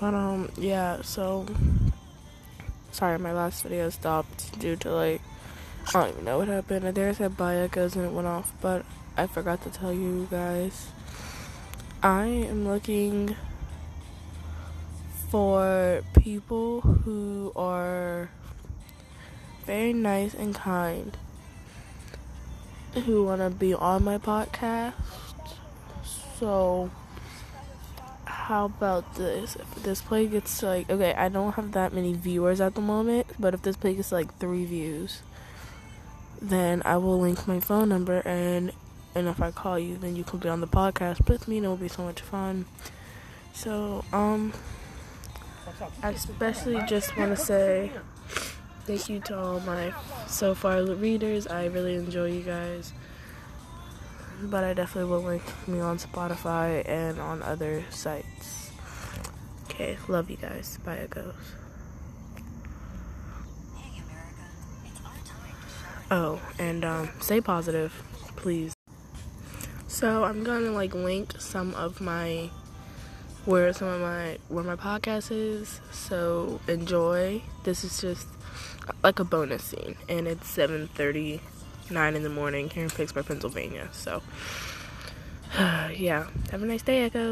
But um, yeah. So sorry, my last video stopped due to like I don't even know what happened. I said bye echoes and it went off, but I forgot to tell you guys. I am looking for people who are very nice and kind who want to be on my podcast. So, how about this? If this play gets like, okay, I don't have that many viewers at the moment, but if this play gets like three views, then I will link my phone number and and if I call you, then you can be on the podcast with me, and it will be so much fun. So, um, I especially just want to say thank you to all my so far readers. I really enjoy you guys. But I definitely will link me on Spotify and on other sites. Okay, love you guys. Bye, goes. Oh, and um, stay positive, please. So I'm gonna like link some of my where some of my where my podcast is. So enjoy. This is just like a bonus scene, and it's 7:39 in the morning here in Pittsburgh, Pennsylvania. So yeah, have a nice day, Echo.